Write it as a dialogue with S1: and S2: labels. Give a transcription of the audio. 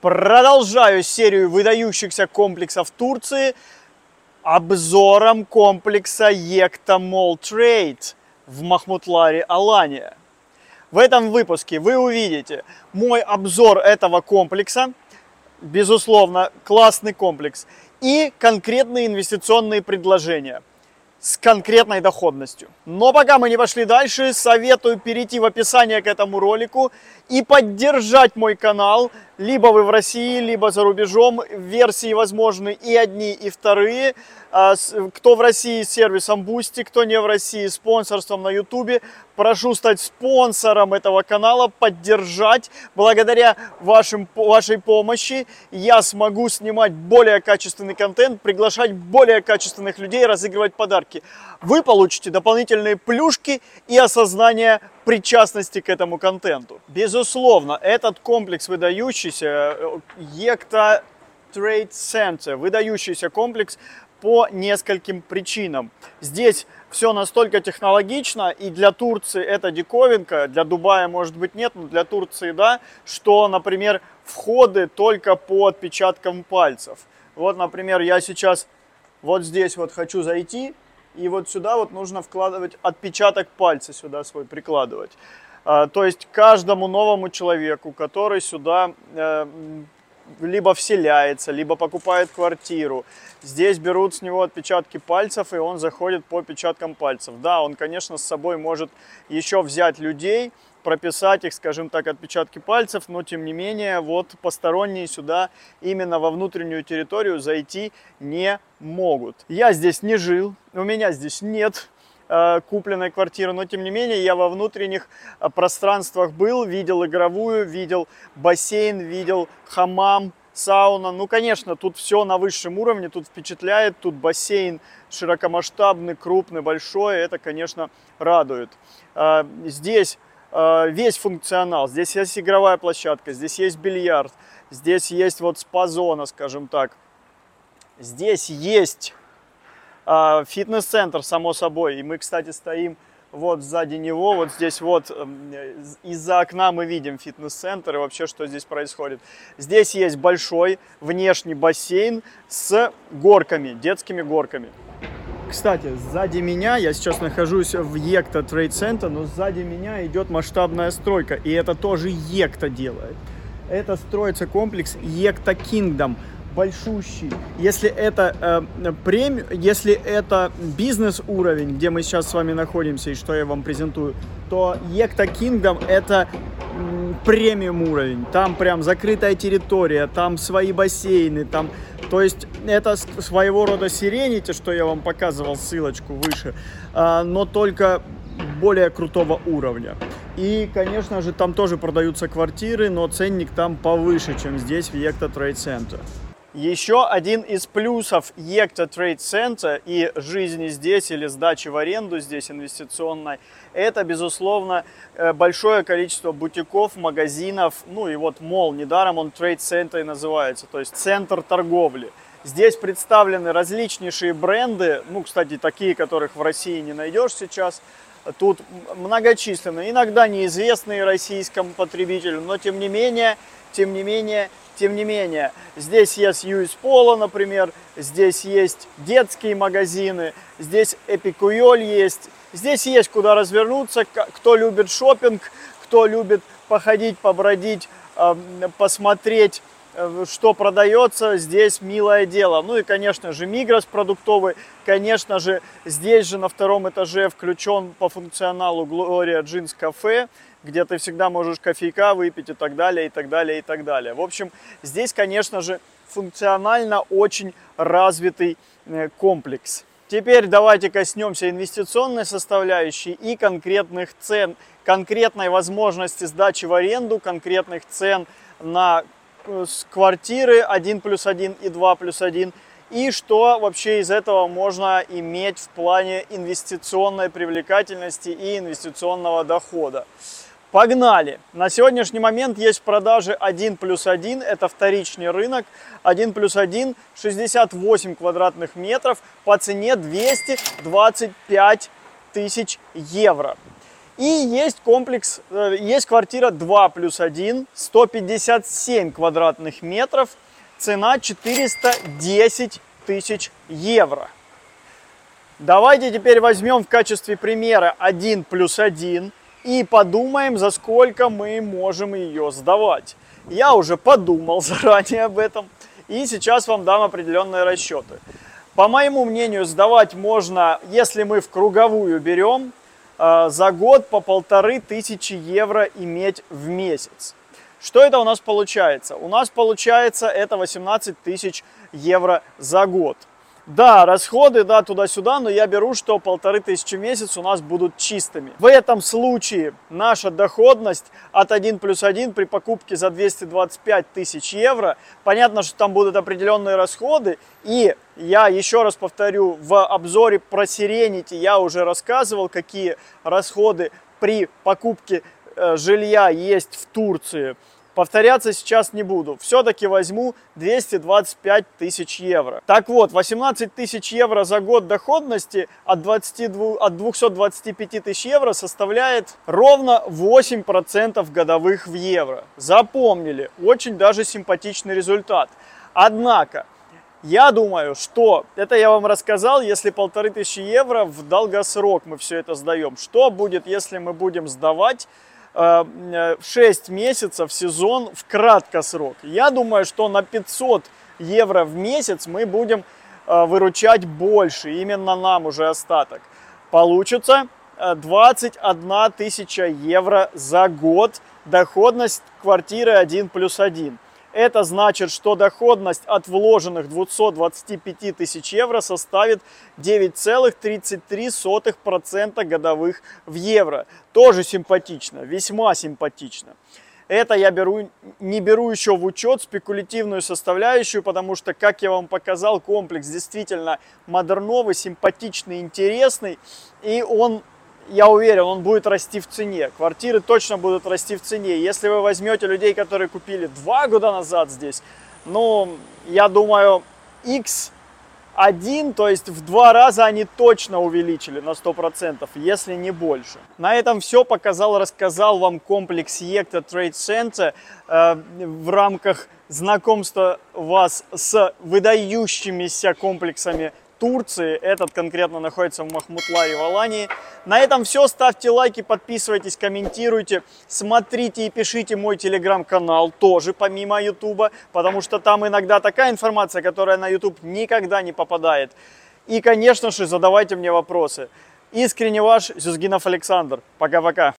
S1: Продолжаю серию выдающихся комплексов Турции обзором комплекса Екта Мол Трейд в Махмутларе, Алания. В этом выпуске вы увидите мой обзор этого комплекса, безусловно, классный комплекс, и конкретные инвестиционные предложения с конкретной доходностью. Но пока мы не пошли дальше, советую перейти в описание к этому ролику и поддержать мой канал. Либо вы в России, либо за рубежом. Версии возможны и одни, и вторые. А, кто в России с сервисом Boosty, кто не в России спонсорством на YouTube. Прошу стать спонсором этого канала, поддержать. Благодаря вашим, вашей помощи я смогу снимать более качественный контент, приглашать более качественных людей, разыгрывать подарки. Вы получите дополнительные плюшки и осознание причастности к этому контенту. Безусловно, этот комплекс выдающийся, Екта Trade Center, выдающийся комплекс по нескольким причинам. Здесь все настолько технологично, и для Турции это диковинка, для Дубая может быть нет, но для Турции да, что, например, входы только по отпечаткам пальцев. Вот, например, я сейчас вот здесь вот хочу зайти, и вот сюда вот нужно вкладывать отпечаток пальца сюда свой прикладывать. А, то есть каждому новому человеку, который сюда э, либо вселяется, либо покупает квартиру. Здесь берут с него отпечатки пальцев, и он заходит по отпечаткам пальцев. Да, он, конечно, с собой может еще взять людей, прописать их, скажем так, отпечатки пальцев, но тем не менее, вот посторонние сюда именно во внутреннюю территорию зайти не могут. Я здесь не жил, у меня здесь нет Э, купленной квартиры, но тем не менее я во внутренних э, пространствах был, видел игровую, видел бассейн, видел хамам, сауна. Ну, конечно, тут все на высшем уровне, тут впечатляет, тут бассейн широкомасштабный, крупный, большой, это, конечно, радует. Э, здесь весь функционал, здесь есть игровая площадка, здесь есть бильярд, здесь есть вот спа-зона, скажем так. Здесь есть а, фитнес-центр, само собой. И мы, кстати, стоим вот сзади него, вот здесь вот эм, из-за окна мы видим фитнес-центр и вообще, что здесь происходит. Здесь есть большой внешний бассейн с горками, детскими горками. Кстати, сзади меня, я сейчас нахожусь в Екта Трейд Центр, но сзади меня идет масштабная стройка, и это тоже Екта делает. Это строится комплекс Екта Kingdom большущий. Если это э, премиум, если это бизнес уровень, где мы сейчас с вами находимся и что я вам презентую, то Екта Kingdom это премиум уровень. Там прям закрытая территория, там свои бассейны, там, то есть это своего рода Сиренити, что я вам показывал ссылочку выше, э, но только более крутого уровня. И, конечно же, там тоже продаются квартиры, но ценник там повыше, чем здесь в Екта Trade Center. Еще один из плюсов Екта Trade Center и жизни здесь или сдачи в аренду здесь инвестиционной, это, безусловно, э, большое количество бутиков, магазинов, ну и вот мол, недаром он Trade Center и называется, то есть центр торговли. Здесь представлены различнейшие бренды, ну, кстати, такие, которых в России не найдешь сейчас. Тут многочисленные, иногда неизвестные российскому потребителю, но тем не менее, тем не менее, тем не менее, здесь есть US Polo, например, здесь есть детские магазины, здесь Эпикуйоль есть. Здесь есть куда развернуться, кто любит шопинг, кто любит походить, побродить, посмотреть, э, что продается, здесь милое дело. Ну и, конечно же, Мигрос продуктовый, конечно же, здесь же на втором этаже включен по функционалу Gloria Jeans Cafe, где ты всегда можешь кофейка выпить и так далее, и так далее, и так далее. В общем, здесь, конечно же, функционально очень развитый э, комплекс. Теперь давайте коснемся инвестиционной составляющей и конкретных цен, конкретной возможности сдачи в аренду, конкретных цен на э, квартиры 1 плюс 1 и 2 плюс 1 и что вообще из этого можно иметь в плане инвестиционной привлекательности и инвестиционного дохода. Погнали! На сегодняшний момент есть в продаже 1 плюс 1, это вторичный рынок. 1 плюс 1, 68 квадратных метров по цене 225 тысяч евро. И есть комплекс, э, есть квартира 2 плюс 1, 157 квадратных метров, цена 410 тысяч евро. Давайте теперь возьмем в качестве примера 1 плюс 1 и подумаем, за сколько мы можем ее сдавать. Я уже подумал заранее об этом и сейчас вам дам определенные расчеты. По моему мнению, сдавать можно, если мы в круговую берем, за год по полторы тысячи евро иметь в месяц. Что это у нас получается? У нас получается это 18 тысяч евро за год. Да, расходы, да, туда-сюда, но я беру, что полторы тысячи в месяц у нас будут чистыми. В этом случае наша доходность от 1 плюс 1 при покупке за 225 тысяч евро, понятно, что там будут определенные расходы, и я еще раз повторю, в обзоре про Serenity я уже рассказывал, какие расходы при покупке э, жилья есть в Турции. Повторяться сейчас не буду. Все-таки возьму 225 тысяч евро. Так вот, 18 тысяч евро за год доходности от, 22, от 225 тысяч евро составляет ровно 8% годовых в евро. Запомнили, очень даже симпатичный результат. Однако, я думаю, что это я вам рассказал, если полторы тысячи евро в долгосрок мы все это сдаем. Что будет, если мы будем сдавать 6 э, месяцев сезон в краткосрок. Я думаю, что на 500 евро в месяц мы будем э, выручать больше, именно нам уже остаток. Получится 21 э, тысяча евро за год доходность квартиры 1 плюс 1. Это значит, что доходность от вложенных 225 тысяч евро составит 9,33% годовых в евро. Тоже симпатично, весьма симпатично. Это я беру, не беру еще в учет спекулятивную составляющую, потому что, как я вам показал, комплекс действительно модерновый, симпатичный, интересный. И он я уверен, он будет расти в цене. Квартиры точно будут расти в цене. Если вы возьмете людей, которые купили два года назад здесь, ну, я думаю, X1, то есть в два раза они точно увеличили на 100%, если не больше. На этом все показал, рассказал вам комплекс Екта Trade Center э, в рамках знакомства вас с выдающимися комплексами Турции. Этот конкретно находится в Махмутларе в Алании. На этом все. Ставьте лайки, подписывайтесь, комментируйте. Смотрите и пишите мой телеграм-канал тоже помимо ютуба, потому что там иногда такая информация, которая на ютуб никогда не попадает. И, конечно же, задавайте мне вопросы. Искренне ваш Зюзгинов Александр. Пока-пока.